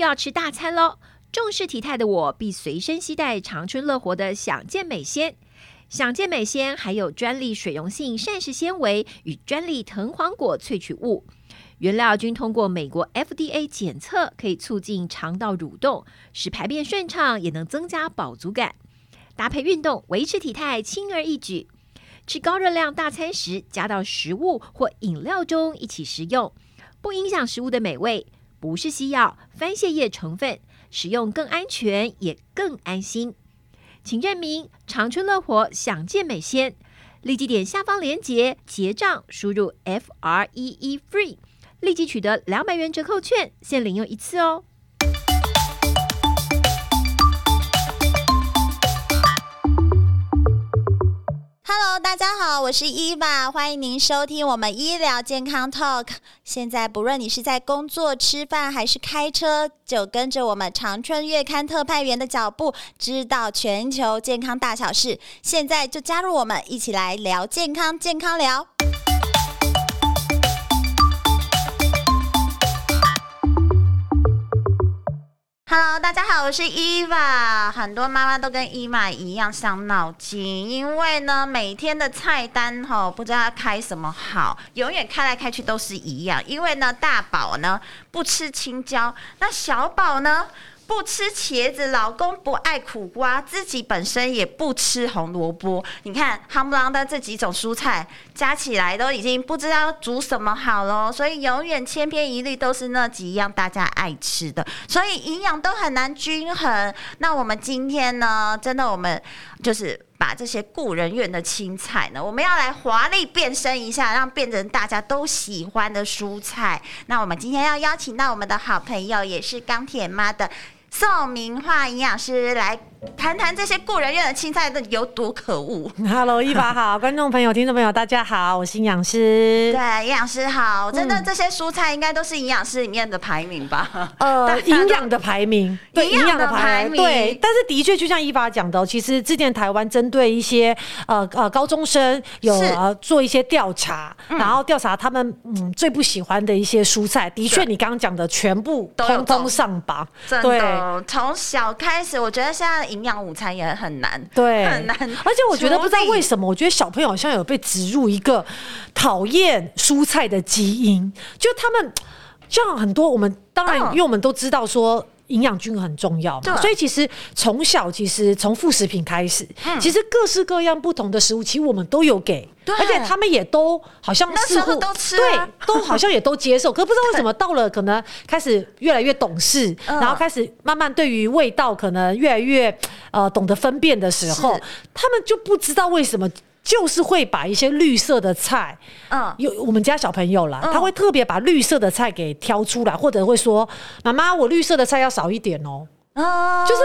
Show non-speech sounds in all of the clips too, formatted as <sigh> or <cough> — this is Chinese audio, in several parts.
又要吃大餐喽！重视体态的我，必随身携带长春乐活的享健美纤。享健美纤还有专利水溶性膳食纤维与专利藤黄果萃取物，原料均通过美国 FDA 检测，可以促进肠道蠕动，使排便顺畅，也能增加饱足感。搭配运动，维持体态轻而易举。吃高热量大餐时，加到食物或饮料中一起食用，不影响食物的美味。不是西药，番泻叶成分。使用更安全，也更安心，请认明长春乐活享健美鲜，立即点下方链接结账，输入 F R E E FREE，立即取得两百元折扣券，限领用一次哦。Hello，大家好，我是伊娃，欢迎您收听我们医疗健康 Talk。现在不论你是在工作、吃饭还是开车，就跟着我们长春月刊特派员的脚步，知道全球健康大小事。现在就加入我们，一起来聊健康，健康聊。Hello，大家好，我是伊娃。很多妈妈都跟伊娃一样伤脑筋，因为呢，每天的菜单哈，不知道要开什么好，永远开来开去都是一样。因为呢，大宝呢不吃青椒，那小宝呢？不吃茄子，老公不爱苦瓜，自己本身也不吃红萝卜。你看，夯不啷的这几种蔬菜加起来都已经不知道煮什么好了，所以永远千篇一律都是那几样大家爱吃的，所以营养都很难均衡。那我们今天呢，真的我们就是把这些故人院的青菜呢，我们要来华丽变身一下，让变成大家都喜欢的蔬菜。那我们今天要邀请到我们的好朋友，也是钢铁妈的。宋明樺营养师来谈谈这些故人院的青菜的有多可恶。Hello，<laughs> 伊娃好，观众朋友、听众朋友，大家好，我是营养师。对，营养师好。真的，这些蔬菜应该都是营养师里面的排名吧？呃，<laughs> 营养的排名，对，营养的排名。对，但是的确，就像伊娃讲的，其实之前台湾针对一些呃呃高中生有呃做一些调查，然后调查他们嗯最不喜欢的一些蔬菜，的确，你刚刚讲的全部通通上榜。对。从小开始，我觉得现在营养午餐也很难，对，很难。而且我觉得不知道为什么，我觉得小朋友好像有被植入一个讨厌蔬菜的基因，就他们像很多我们当然，因为我们都知道说。营养均衡很重要嘛，所以其实从小其实从副食品开始，嗯，其实各式各样不同的食物，其实我们都有给，而且他们也都好像似乎都吃，对，都好像也都接受。<laughs> 可不知道为什么到了可能开始越来越懂事，然后开始慢慢对于味道可能越来越呃懂得分辨的时候，他们就不知道为什么。就是会把一些绿色的菜，嗯，有我们家小朋友啦，他会特别把绿色的菜给挑出来，或者会说：“妈妈，我绿色的菜要少一点哦。”啊，就是，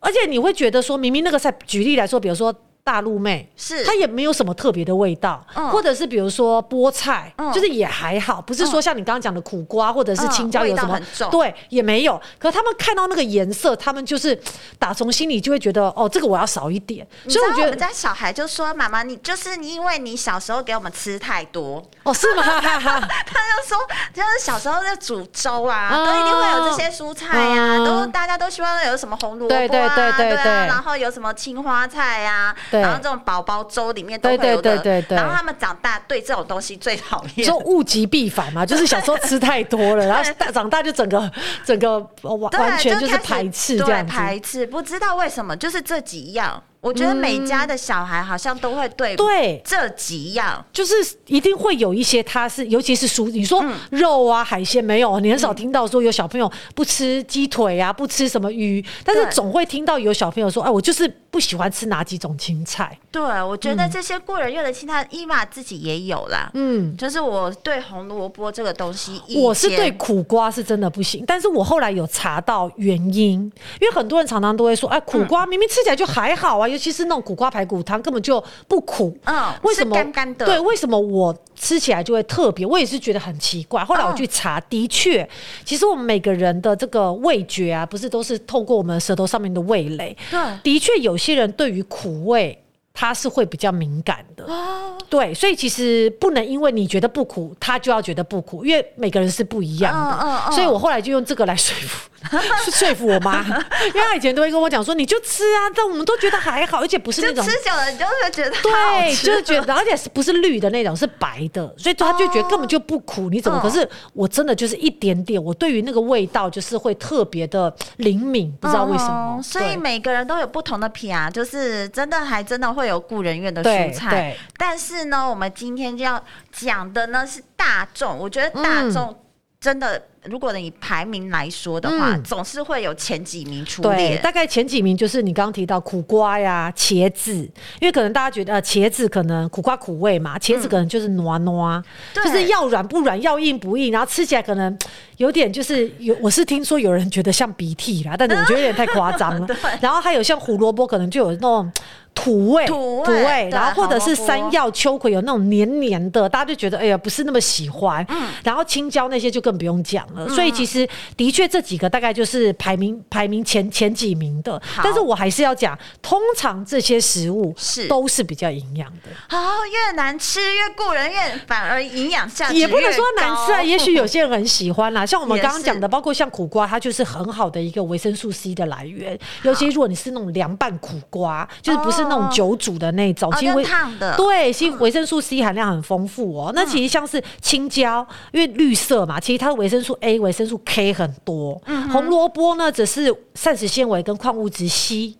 而且你会觉得说，明明那个菜，举例来说，比如说。大陆妹是它也没有什么特别的味道，嗯，或者是比如说菠菜，嗯，就是也还好，不是说像你刚刚讲的苦瓜或者是青椒有什么，嗯，对，也没有。可是他们看到那个颜色，他们就是打从心里就会觉得哦，这个我要少一点。所以我觉得我们家小孩就说：“妈妈，你就是因为你小时候给我们吃太多哦，是吗？” <laughs> 他就说：“就是小时候在煮粥啊，都一定会有这些蔬菜呀，都大家都希望有什么红萝卜啊，对对对对对，然后有什么青花菜呀。”然后这种宝宝粥里面都会有的，对对对。对对，然后他们长大对这种东西最讨厌，说物极必反嘛，就是小时候 <laughs> 吃太多了，然后大长大就整个整个完完全就是排斥这样子，排斥，不知道为什么，就是这几样。我觉得每家的小孩好像都会对对。这几样，就是一定会有一些他是，尤其是蔬，你说肉啊海鲜没有，你很少听到说有小朋友不吃鸡腿啊，不吃什么鱼，但是总会听到有小朋友说，哎，我就是不喜欢吃哪几种青菜。对，我觉得这些过人用的青菜，伊玛自己也有啦。嗯，就是我对红萝卜这个东西，我是对苦瓜是真的不行，但是我后来有查到原因，因为很多人常常都会说，哎，苦瓜明明吃起来就还好啊。尤其是那种苦瓜排骨汤根本就不苦，嗯，为什么？干干的。对，为什么我吃起来就会特别？我也是觉得很奇怪。后来我去查，的确，其实我们每个人的这个味觉啊，不是都是透过我们舌头上面的味蕾。对，的确有些人对于苦味他是会比较敏感的。哦，对，所以其实不能因为你觉得不苦，他就要觉得不苦，因为每个人是不一样的。所以我后来就用这个来说服。<laughs> 说服我妈，因为她以前都会跟我讲说，你就吃啊，但我们都觉得还好，而且不是那种吃久了你就会觉得对，就是觉得，而且是不是绿的那种，是白的，所以他就觉得根本就不苦。你怎么？可是我真的就是一点点，我对于那个味道就是会特别的灵敏，不知道为什么。所以每个人都有不同的皮啊，就是真的还真的会有故人院的蔬菜。但是呢，我们今天就要讲的呢是大众，我觉得大众真的。如果你排名来说的话，嗯、总是会有前几名出列。大概前几名就是你刚刚提到苦瓜呀、茄子，因为可能大家觉得茄子可能苦瓜苦味嘛，茄子可能就是糯糯，嗯、就是要软不软，要硬不硬，然后吃起来可能 <tsk> 有点就是有。我是听说有人觉得像鼻涕啦，但是我觉得有点太夸张了。<laughs> 然后还有像胡萝卜，可能就有那种。土味，土味，土味，然后或者是山药、秋葵有那种黏黏的，大家就觉得哎呀不是那么喜欢。嗯，然后青椒那些就更不用讲了。嗯、所以其实的确这几个大概就是排名排名前前几名的。但是我还是要讲，通常这些食物是都是比较营养的。好，越难吃越顾人越，反而营养价值也不能说难吃啊。<laughs> 也许有些人很喜欢啦，像我们刚刚讲的，包括像苦瓜，它就是很好的一个维生素 C 的来源。尤其如果你是那种凉拌苦瓜，就是不是。那种久煮的那种，其实烫的对，其实维生素 C 含量很丰富哦。那其实像是青椒，因为绿色嘛，其实它的维生素 A、维生素 K 很多。红萝卜呢，只是膳食纤维跟矿物质硒，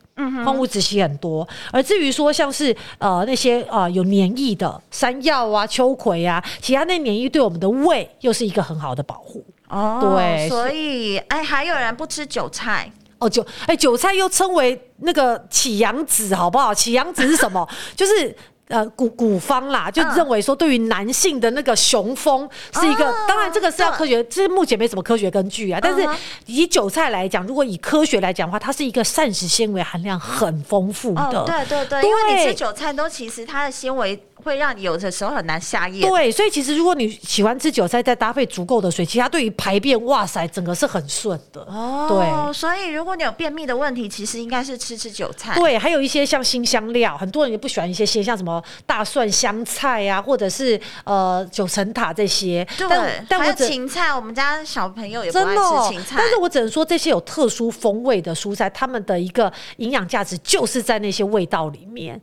矿物质硒很多。而至于说像是呃那些呃有黏液的山药啊、秋葵啊，其他那黏液对我们的胃又是一个很好的保护。哦，对，所以哎，还有人不吃韭菜。哦，韭哎，韭菜又称为那个起阳子，好不好？起阳子是什么？<laughs> 就是。呃，古古方啦，就认为说，对于男性的那个雄风是一个，嗯、当然这个是要科学，这目前没什么科学根据啊。嗯、但是以韭菜来讲，如果以科学来讲的话，它是一个膳食纤维含量很丰富的。对对，对因为你吃韭菜都其实它的纤维会让你有的时候很难下咽。对，所以其实如果你喜欢吃韭菜，再搭配足够的水，其实它对于排便，哇塞，整个是很顺的。哦，对，所以如果你有便秘的问题，其实应该是吃吃韭菜。对，还有一些像新香料，很多人也不喜欢一些些像什么。大蒜、香菜呀、啊，或者是呃九层塔这些，对，但还有芹菜，我们家小朋友也不爱吃芹菜。但是我只能说，这些有特殊风味的蔬菜，它们的一个营养价值就是在那些味道里面。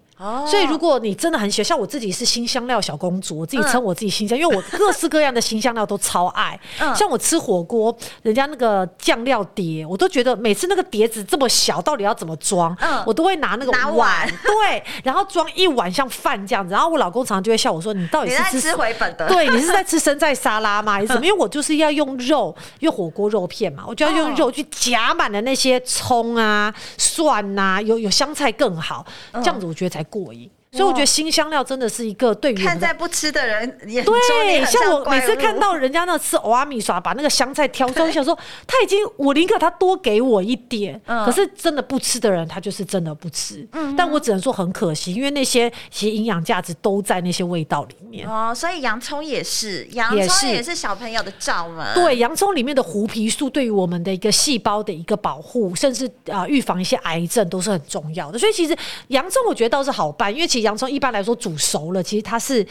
所以，如果你真的很喜欢，像我自己是新香料小公主，我自己称我自己新香，因为我各式各样的新香料都超爱。像我吃火锅，人家那个酱料碟，我都觉得每次那个碟子这么小，到底要怎么装？我都会拿那个碗，<laughs> 对，然后装一碗像饭这样子。然后我老公常常就会笑我说：“你到底是吃回本的？对，你是在 <laughs> 吃生菜沙拉吗？还是什么？<laughs> 因为我就是要用肉，因为火锅肉片嘛，我就要用肉去夹满了那些葱啊、蒜呐，有有香菜更好，这样子我觉得才。过瘾。所以我觉得新香料真的是一个对于看在不吃的人也对，像我每次看到人家那吃欧阿米耍把那个香菜挑出来，想说他已经我宁可他多给我一点，可是真的不吃的人他就是真的不吃。嗯但我只能说很可惜，因为那些其实营养价值都在那些味道里面哦。所以洋葱也是，洋葱也是小朋友的罩门。对，洋葱里面的胡皮素对于我们的一个细胞的一个保护，甚至啊预防一些癌症都是很重要的。所以其实洋葱我觉得倒是好办，因为其实。洋葱一般来说煮熟了，其实它是，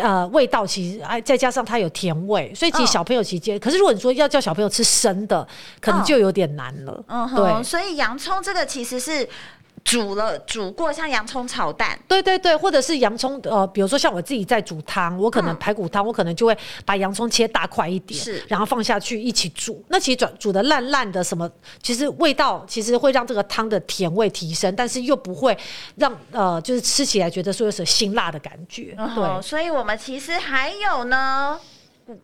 呃，味道其实哎，再加上它有甜味，所以其实小朋友其实，可是如果你说要叫小朋友吃生的，可能就有点难了。嗯，对，所以洋葱这个其实是。煮了煮过像洋葱炒蛋，对对对，或者是洋葱呃，比如说像我自己在煮汤，我可能排骨汤，嗯、我可能就会把洋葱切大块一点，是，然后放下去一起煮。那其实煮煮的烂烂的什么，其实味道其实会让这个汤的甜味提升，但是又不会让呃，就是吃起来觉得说有点辛辣的感觉。嗯、对，所以我们其实还有呢，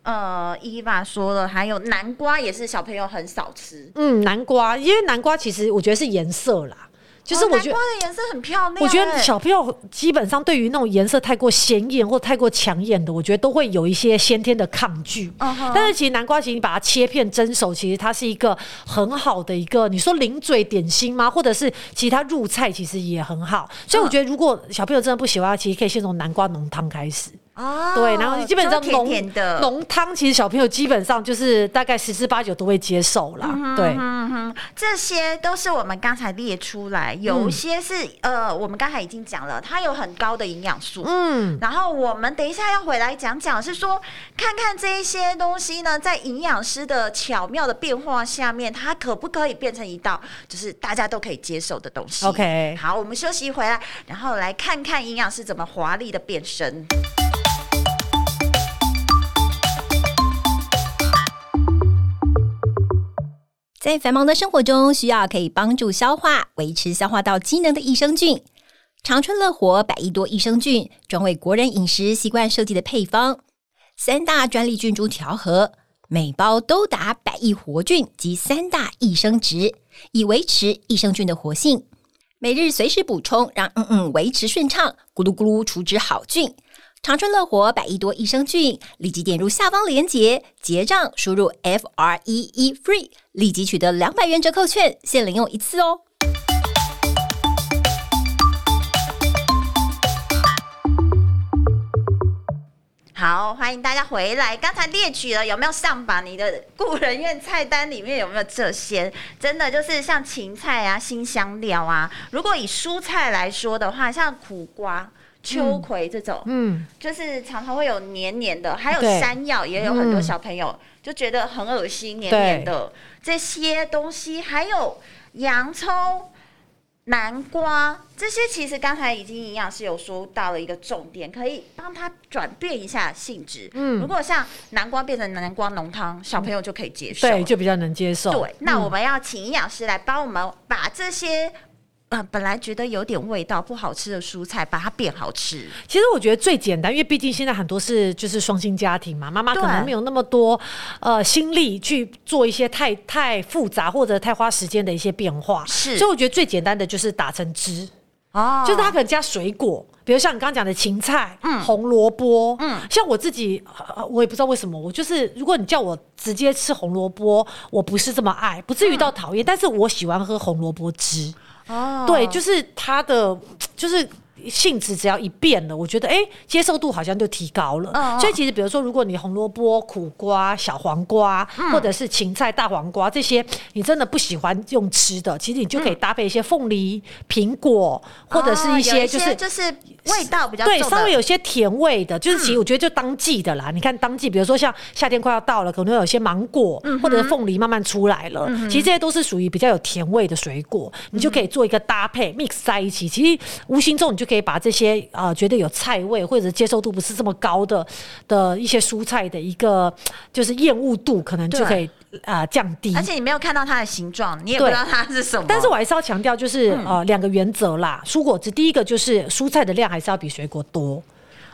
呃，伊娃说了，还有南瓜也是小朋友很少吃。嗯，南瓜，因为南瓜其实我觉得是颜色啦。就是我觉得南瓜的颜色很漂亮。我觉得小朋友基本上对于那种颜色太过鲜艳或太过抢眼的，我觉得都会有一些先天的抗拒。但是其实南瓜，其实你把它切片蒸熟，其实它是一个很好的一个，你说零嘴点心吗？或者是其他入菜，其实也很好。所以我觉得，如果小朋友真的不喜欢，其实可以先从南瓜浓汤开始。哦，对，然后基本上浓甜甜的浓汤，其实小朋友基本上就是大概十之八九都会接受啦。嗯、对，嗯哼，这些都是我们刚才列出来，有些是、嗯、呃，我们刚才已经讲了，它有很高的营养素。嗯，然后我们等一下要回来讲讲，是说看看这一些东西呢，在营养师的巧妙的变化下面，它可不可以变成一道就是大家都可以接受的东西？OK，好，我们休息回来，然后来看看营养师怎么华丽的变身。在繁忙的生活中，需要可以帮助消化、维持消化道机能的益生菌。长春乐活百亿多益生菌，专为国人饮食习惯设计的配方，三大专利菌株调和，每包都达百亿活菌及三大益生值，以维持益生菌的活性。每日随时补充，让嗯嗯维持顺畅，咕噜咕噜储值好菌。长春乐活百亿多益生菌，立即点入下方链接结账，输入 F R E E FREE，立即取得两百元折扣券，限领用一次哦。好，欢迎大家回来。刚才列举了有没有上榜？你的故人院菜单里面有没有这些？真的就是像芹菜啊、新香料啊。如果以蔬菜来说的话，像苦瓜。秋葵这种，嗯，就是常常会有黏黏的，还有山药，也有很多小朋友就觉得很恶心，黏黏的。这些东西，还有洋葱、南瓜这些，其实刚才已经营养师有说到了一个重点，可以帮他转变一下性质。嗯，如果像南瓜变成南瓜浓汤，小朋友就可以接受，对，就比较能接受。对，那我们要请营养师来帮我们把这些。啊，本来觉得有点味道不好吃的蔬菜，把它变好吃。其实我觉得最简单，因为毕竟现在很多是就是双薪家庭嘛，妈妈可能没有那么多呃心力去做一些太太复杂或者太花时间的一些变化。是，所以我觉得最简单的就是打成汁哦，就是它可能加水果，比如像你刚刚讲的芹菜、嗯、红萝卜，嗯，像我自己，我也不知道为什么，我就是如果你叫我直接吃红萝卜，我不是这么爱，不至于到讨厌，嗯、但是我喜欢喝红萝卜汁。哦，对，就是它的，就是。性质只要一变了，我觉得哎、欸，接受度好像就提高了。所以其实，比如说，如果你红萝卜、苦瓜、小黄瓜，嗯、或者是芹菜、大黄瓜这些，你真的不喜欢用吃的，其实你就可以搭配一些凤梨、苹果，或者是一些就是、哦、就是味道比较对，稍微有些甜味的，就是其实我觉得就当季的啦。嗯、你看当季，比如说像夏天快要到了，可能会有些芒果、嗯、或者是凤梨慢慢出来了，嗯、其实这些都是属于比较有甜味的水果，你就可以做一个搭配、嗯、mix 在一起。其实无形中你就可以把这些啊、呃，觉得有菜味或者接受度不是这么高的的一些蔬菜的一个就是厌恶度，可能就可以啊、呃、降低。而且你没有看到它的形状，你也不知道它是什么。但是我还是要强调，就是、嗯、呃两个原则啦。蔬果汁第一个就是蔬菜的量还是要比水果多。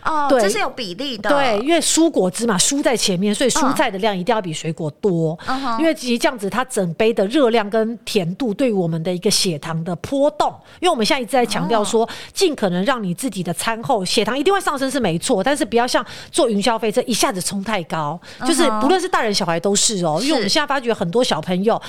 哦，对，这是有比例的。对，因为蔬果汁嘛，蔬在前面，所以蔬菜的量一定要比水果多。嗯、因为其实这样子，它整杯的热量跟甜度对于我们的一个血糖的波动，因为我们现在一直在强调说，尽可能让你自己的餐后血糖一定会上升是没错，但是不要像做云霄飞车一下子冲太高，就是不论是大人小孩都是哦、喔。因为我们现在发觉很多小朋友。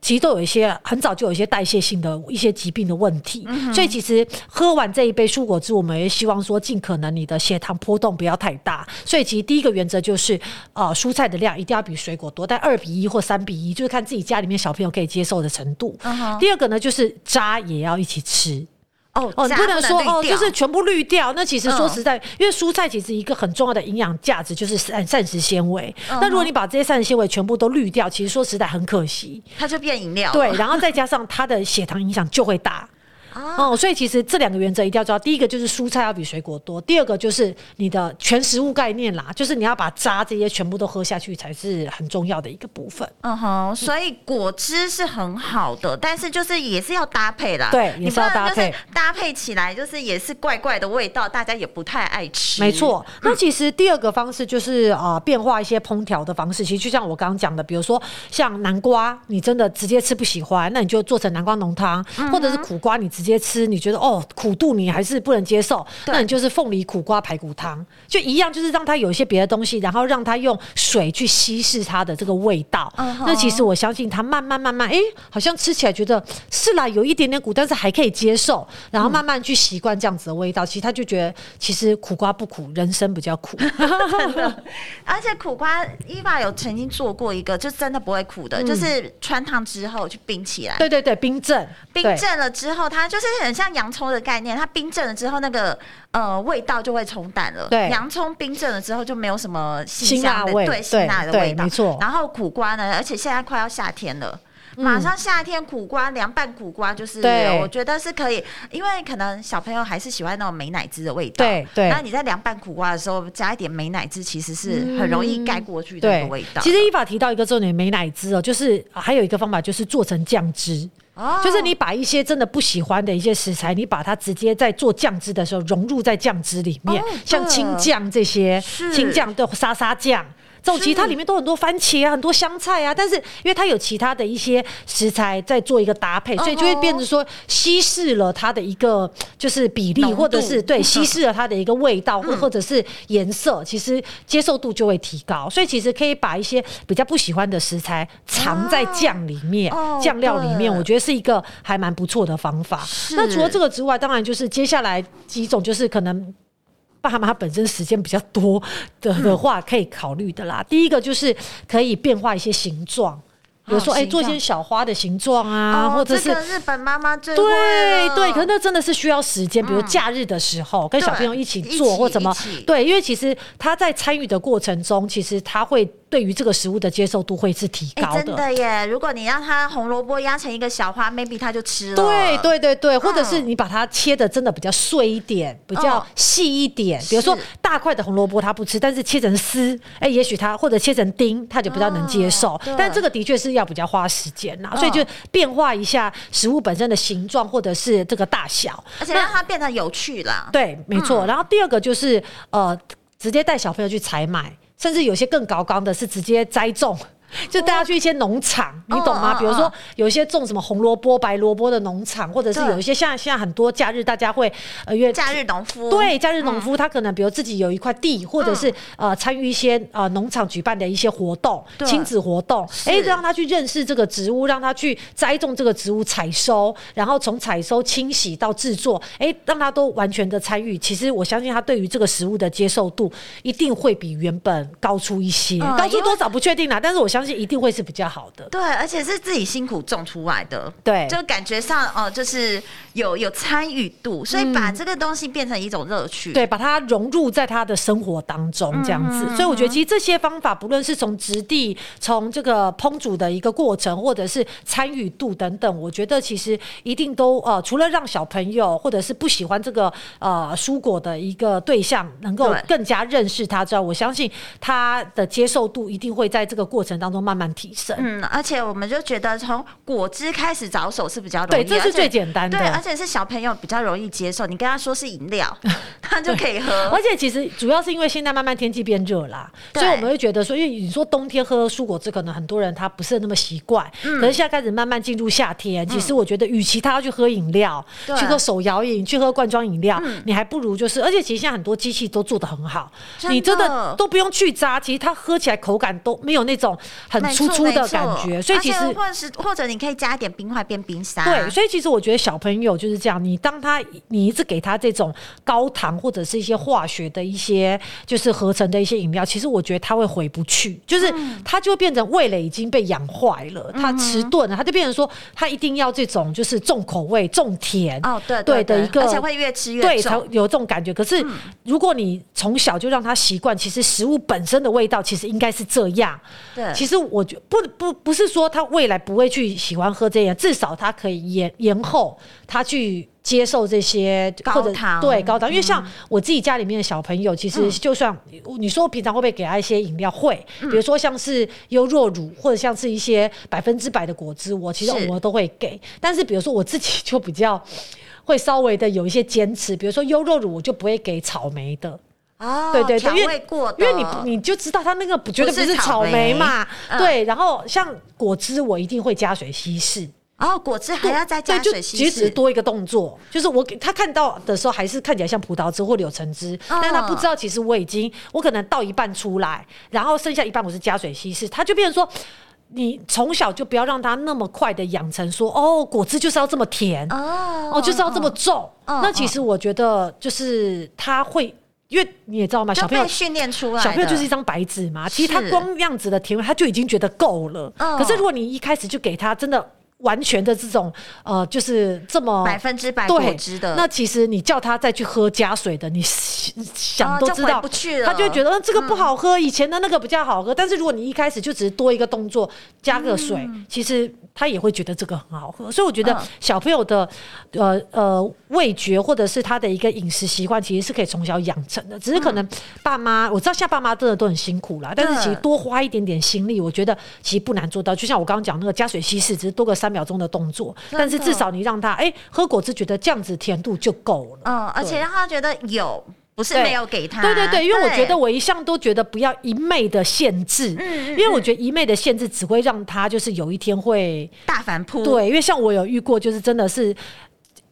其实都有一些很早就有一些代谢性的一些疾病的问题，嗯、所以其实喝完这一杯蔬果汁，我们也希望说尽可能你的血糖波动不要太大。所以其实第一个原则就是，呃，蔬菜的量一定要比水果多，但二比一或三比一，就是看自己家里面小朋友可以接受的程度。嗯、第二个呢，就是渣也要一起吃。哦哦，你不能说哦，就是全部滤掉。那其实说实在，因为蔬菜其实一个很重要的营养价值就是膳膳食纤维。那如果你把这些膳食纤维全部都滤掉，其实说实在很可惜，它就变饮料。对，然后再加上它的血糖影响就会大。哦，所以其实这两个原则一定要知道。第一个就是蔬菜要比水果多，第二个就是你的全食物概念啦，就是你要把渣这些全部都喝下去才是很重要的一个部分。嗯哼，所以果汁是很好的，但是就是也是要搭配啦。对，也是要搭配，搭配起来就是也是怪怪的味道，大家也不太爱吃。没错，那其实第二个方式就是啊、呃，变化一些烹调的方式。其实就像我刚刚讲的，比如说像南瓜，你真的直接吃不喜欢，那你就做成南瓜浓汤，嗯、或者是苦瓜，你直接吃，你觉得哦苦度你还是不能接受，那你就是凤梨苦瓜排骨汤，就一样，就是让它有一些别的东西，然后让它用水去稀释它的这个味道。Uh huh. 那其实我相信它慢慢慢慢，哎，好像吃起来觉得是啦，有一点点苦，但是还可以接受，然后慢慢去习惯这样子的味道。嗯、其实他就觉得，其实苦瓜不苦，人生比较苦。<laughs> <laughs> 而且苦瓜，伊娃有曾经做过一个，就真的不会苦的，嗯、就是汆烫之后去冰起来。对对对，冰镇，冰镇了之后，它就是很像洋葱的概念。它冰镇了之后，那个呃味道就会冲淡了。对，洋葱冰镇了之后就没有什么辛辣味，对辛辣的味道。没错。然后苦瓜呢，而且现在快要夏天了。马上夏天，苦瓜凉拌苦瓜就是，我觉得是可以，因为可能小朋友还是喜欢那种美乃滋的味道。对对。那你在凉拌苦瓜的时候加一点美乃滋，其实是很容易盖过去的那个味道。其实依法提到一个重点，美乃滋哦，就是还有一个方法就是做成酱汁，就是你把一些真的不喜欢的一些食材，你把它直接在做酱汁的时候融入在酱汁里面，像青酱这些，青酱的沙沙酱。这种其他里面都很多番茄啊，很多香菜啊，但是因为它有其他的一些食材在做一个搭配，所以就会变成说稀释了它的一个就是比例，或者是对 <laughs> 稀释了它的一个味道，或或者是颜色，其实接受度就会提高。所以其实可以把一些比较不喜欢的食材藏在酱里面、酱料里面，我觉得是一个还蛮不错的方法。那除了这个之外，当然就是接下来几种就是可能。爸妈本身时间比较多的的话，可以考虑的啦。嗯、第一个就是可以变化一些形状。比如说，哎，做一些小花的形状啊，或者是日本妈妈最对对，可是那真的是需要时间。比如假日的时候，跟小朋友一起做或怎么对，因为其实他在参与的过程中，其实他会对于这个食物的接受度会是提高的。真的耶！如果你让它红萝卜压成一个小花，maybe 它就吃了。对对对对，或者是你把它切的真的比较碎一点，比较细一点。比如说大块的红萝卜它不吃，但是切成丝，哎，也许它或者切成丁，它就比较能接受。但这个的确是。要比较花时间呐，所以就变化一下食物本身的形状或者是这个大小，而且让它变得有趣啦。对，没错。然后第二个就是呃，直接带小朋友去采买，甚至有些更高纲的是直接栽种。就带他去一些农场，你懂吗？比如说有一些种什么红萝卜、白萝卜的农场，或者是有一些像现在很多假日大家会呃约假日农夫，对，假日农夫他可能比如自己有一块地，或者是呃参与一些呃农场举办的一些活动，亲子活动，哎，让他去认识这个植物，让他去栽种这个植物，采收，然后从采收、清洗到制作，哎，让他都完全的参与。其实我相信他对于这个食物的接受度一定会比原本高出一些，高出多少不确定啦，但是我相信。一定会是比较好的，对，而且是自己辛苦种出来的，对，就感觉上哦，就是有有参与度，所以把这个东西变成一种乐趣，对，把它融入在他的生活当中，这样子。所以我觉得其实这些方法，不论是从质地、从这个烹煮的一个过程，或者是参与度等等，我觉得其实一定都呃，除了让小朋友或者是不喜欢这个呃蔬果的一个对象能够更加认识他之外，我相信他的接受度一定会在这个过程当中。慢慢提升，嗯，而且我们就觉得从果汁开始着手是比较容易，对，这是最简单的，对，而且是小朋友比较容易接受。你跟他说是饮料，<laughs> 他就可以喝。而且其实主要是因为现在慢慢天气变热啦，所以我们会觉得说，因为你说冬天喝蔬果汁，可能很多人他不是那么习惯，嗯，可是现在开始慢慢进入夏天，其实我觉得，与其他要去喝饮料，嗯、去喝手摇饮，去喝罐装饮料，嗯、你还不如就是，而且其实现在很多机器都做的很好，真你真的都不用去渣，其实它喝起来口感都没有那种。很粗粗的感觉，所以其实或者是或者你可以加一点冰块变冰沙。对，所以其实我觉得小朋友就是这样，你当他你一直给他这种高糖或者是一些化学的一些就是合成的一些饮料，其实我觉得他会回不去，就是他就变成味蕾已经被养坏了，他迟钝了，他就变成说他一定要这种就是重口味、重甜哦，对对的一个，而且会越吃越对，才有这种感觉。可是如果你从小就让他习惯，其实食物本身的味道其实应该是这样。对，其实。我觉不不不是说他未来不会去喜欢喝这样，至少他可以延延后他去接受这些高糖，对高糖。因为像我自己家里面的小朋友，其实就算你说平常会不会给他一些饮料，会，比如说像是优若乳或者像是一些百分之百的果汁，我其实我都会给。但是比如说我自己就比较会稍微的有一些坚持，比如说优酪乳我就不会给草莓的。哦，对对对，因为因为你你就知道它那个不绝对不是草莓嘛，莓对。然后像果汁，我一定会加水稀释，哦，果汁还要再加水稀释，其实只多一个动作，就是我给他看到的时候，还是看起来像葡萄汁或柳橙汁，哦、但他不知道其实我已经我可能倒一半出来，然后剩下一半我是加水稀释，他就变成说，你从小就不要让他那么快的养成说，哦，果汁就是要这么甜，哦，哦就是要这么重，哦、那其实我觉得就是他会。因为你也知道嘛？小朋友训练出来，小朋友就是一张白纸嘛。其实他光样子的提问，他就已经觉得够了。可是如果你一开始就给他真的。完全的这种呃，就是这么百分之百果汁的，那其实你叫他再去喝加水的，你想都知道，不去了，他就觉得这个不好喝，以前的那个比较好喝。但是如果你一开始就只是多一个动作，加个水，其实他也会觉得这个很好喝。所以我觉得小朋友的呃呃味觉或者是他的一个饮食习惯，其实是可以从小养成的。只是可能爸妈，我知道现在爸妈真的都很辛苦啦，但是其实多花一点点心力，我觉得其实不难做到。就像我刚刚讲那个加水稀释，只是多个三。秒钟的动作，但是至少你让他哎、欸、喝果汁，觉得这样子甜度就够了。嗯，而且让他觉得有，不是没有给他。对对对，因为我觉得我一向都觉得不要一昧的限制，嗯，因为我觉得一昧的限制只会让他就是有一天会大反扑。对，因为像我有遇过，就是真的是。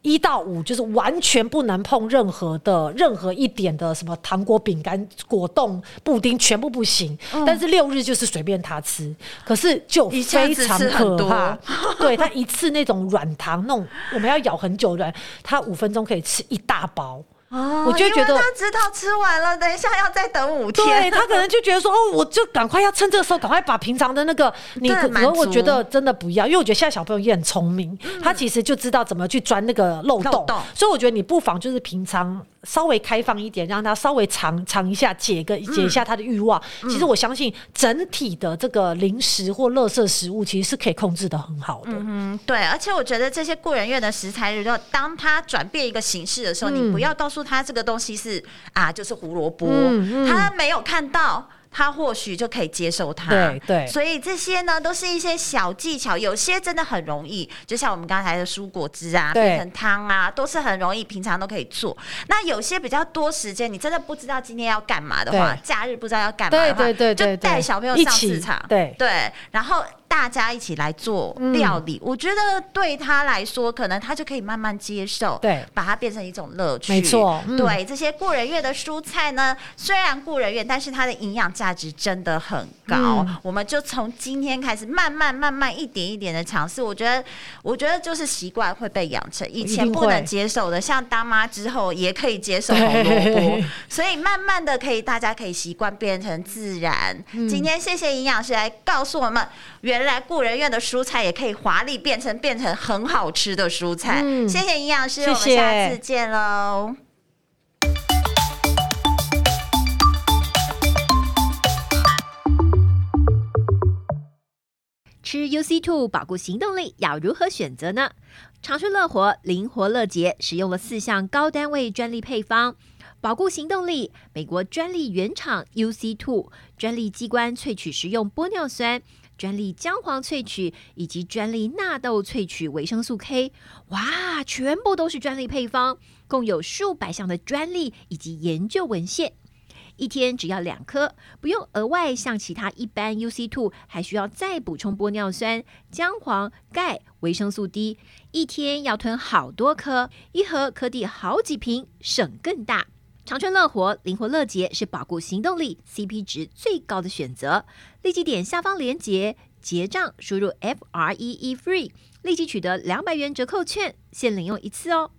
一到五就是完全不能碰任何的任何一点的什么糖果、饼干、果冻、布丁，全部不行。嗯、但是六日就是随便他吃，可是就非常可怕。对，他一次那种软糖，那种我们要咬很久的，他五分钟可以吃一大包。哦，我就觉得他知道吃完了，等一下要再等五天。对，他可能就觉得说，哦，我就赶快要趁这个时候，赶快把平常的那个你，可能我觉得真的不要，因为我觉得现在小朋友也很聪明，嗯、他其实就知道怎么去钻那个漏洞，漏洞，所以我觉得你不妨就是平常。稍微开放一点，让他稍微尝尝一下，解个解一下他的欲望。嗯、其实我相信整体的这个零食或垃圾食物，其实是可以控制的很好的。嗯，对。而且我觉得这些过人院的食材，如果当他转变一个形式的时候，嗯、你不要告诉他这个东西是啊，就是胡萝卜，嗯嗯、他没有看到。他或许就可以接受它，对对，所以这些呢都是一些小技巧，有些真的很容易，就像我们刚才的蔬果汁啊，变成汤啊，都是很容易，平常都可以做。那有些比较多时间，你真的不知道今天要干嘛的话，假日不知道要干嘛的话，对对对，就带小朋友上市场，对。对，然后。大家一起来做料理，嗯、我觉得对他来说，可能他就可以慢慢接受，对，把它变成一种乐趣。没错，嗯、对这些故人月的蔬菜呢，虽然故人月，但是它的营养价值真的很高。嗯、我们就从今天开始，慢慢慢慢一点一点的尝试。我觉得，我觉得就是习惯会被养成。以前不能接受的，像当妈之后也可以接受红萝卜，<laughs> 所以慢慢的可以，大家可以习惯变成自然。嗯、今天谢谢营养师来告诉我们原。原来故人院的蔬菜也可以华丽变成变成很好吃的蔬菜。嗯、谢谢营养师，谢谢，我们下次见喽。吃 UC Two 保固行动力要如何选择呢？长春乐活灵活乐捷使用了四项高单位专利配方，保固行动力，美国专利原厂 UC Two 专利机关萃取食用玻尿酸。专利姜黄萃取以及专利纳豆萃取维生素 K，哇，全部都是专利配方，共有数百项的专利以及研究文献。一天只要两颗，不用额外像其他一般 UC Two 还需要再补充玻尿酸、姜黄、钙、维生素 D，一天要吞好多颗，一盒可抵好几瓶，省更大。长春乐活灵活乐捷是保固行动力 CP 值最高的选择，立即点下方链接结账，输入 F R E E FREE，立即取得两百元折扣券，限领用一次哦。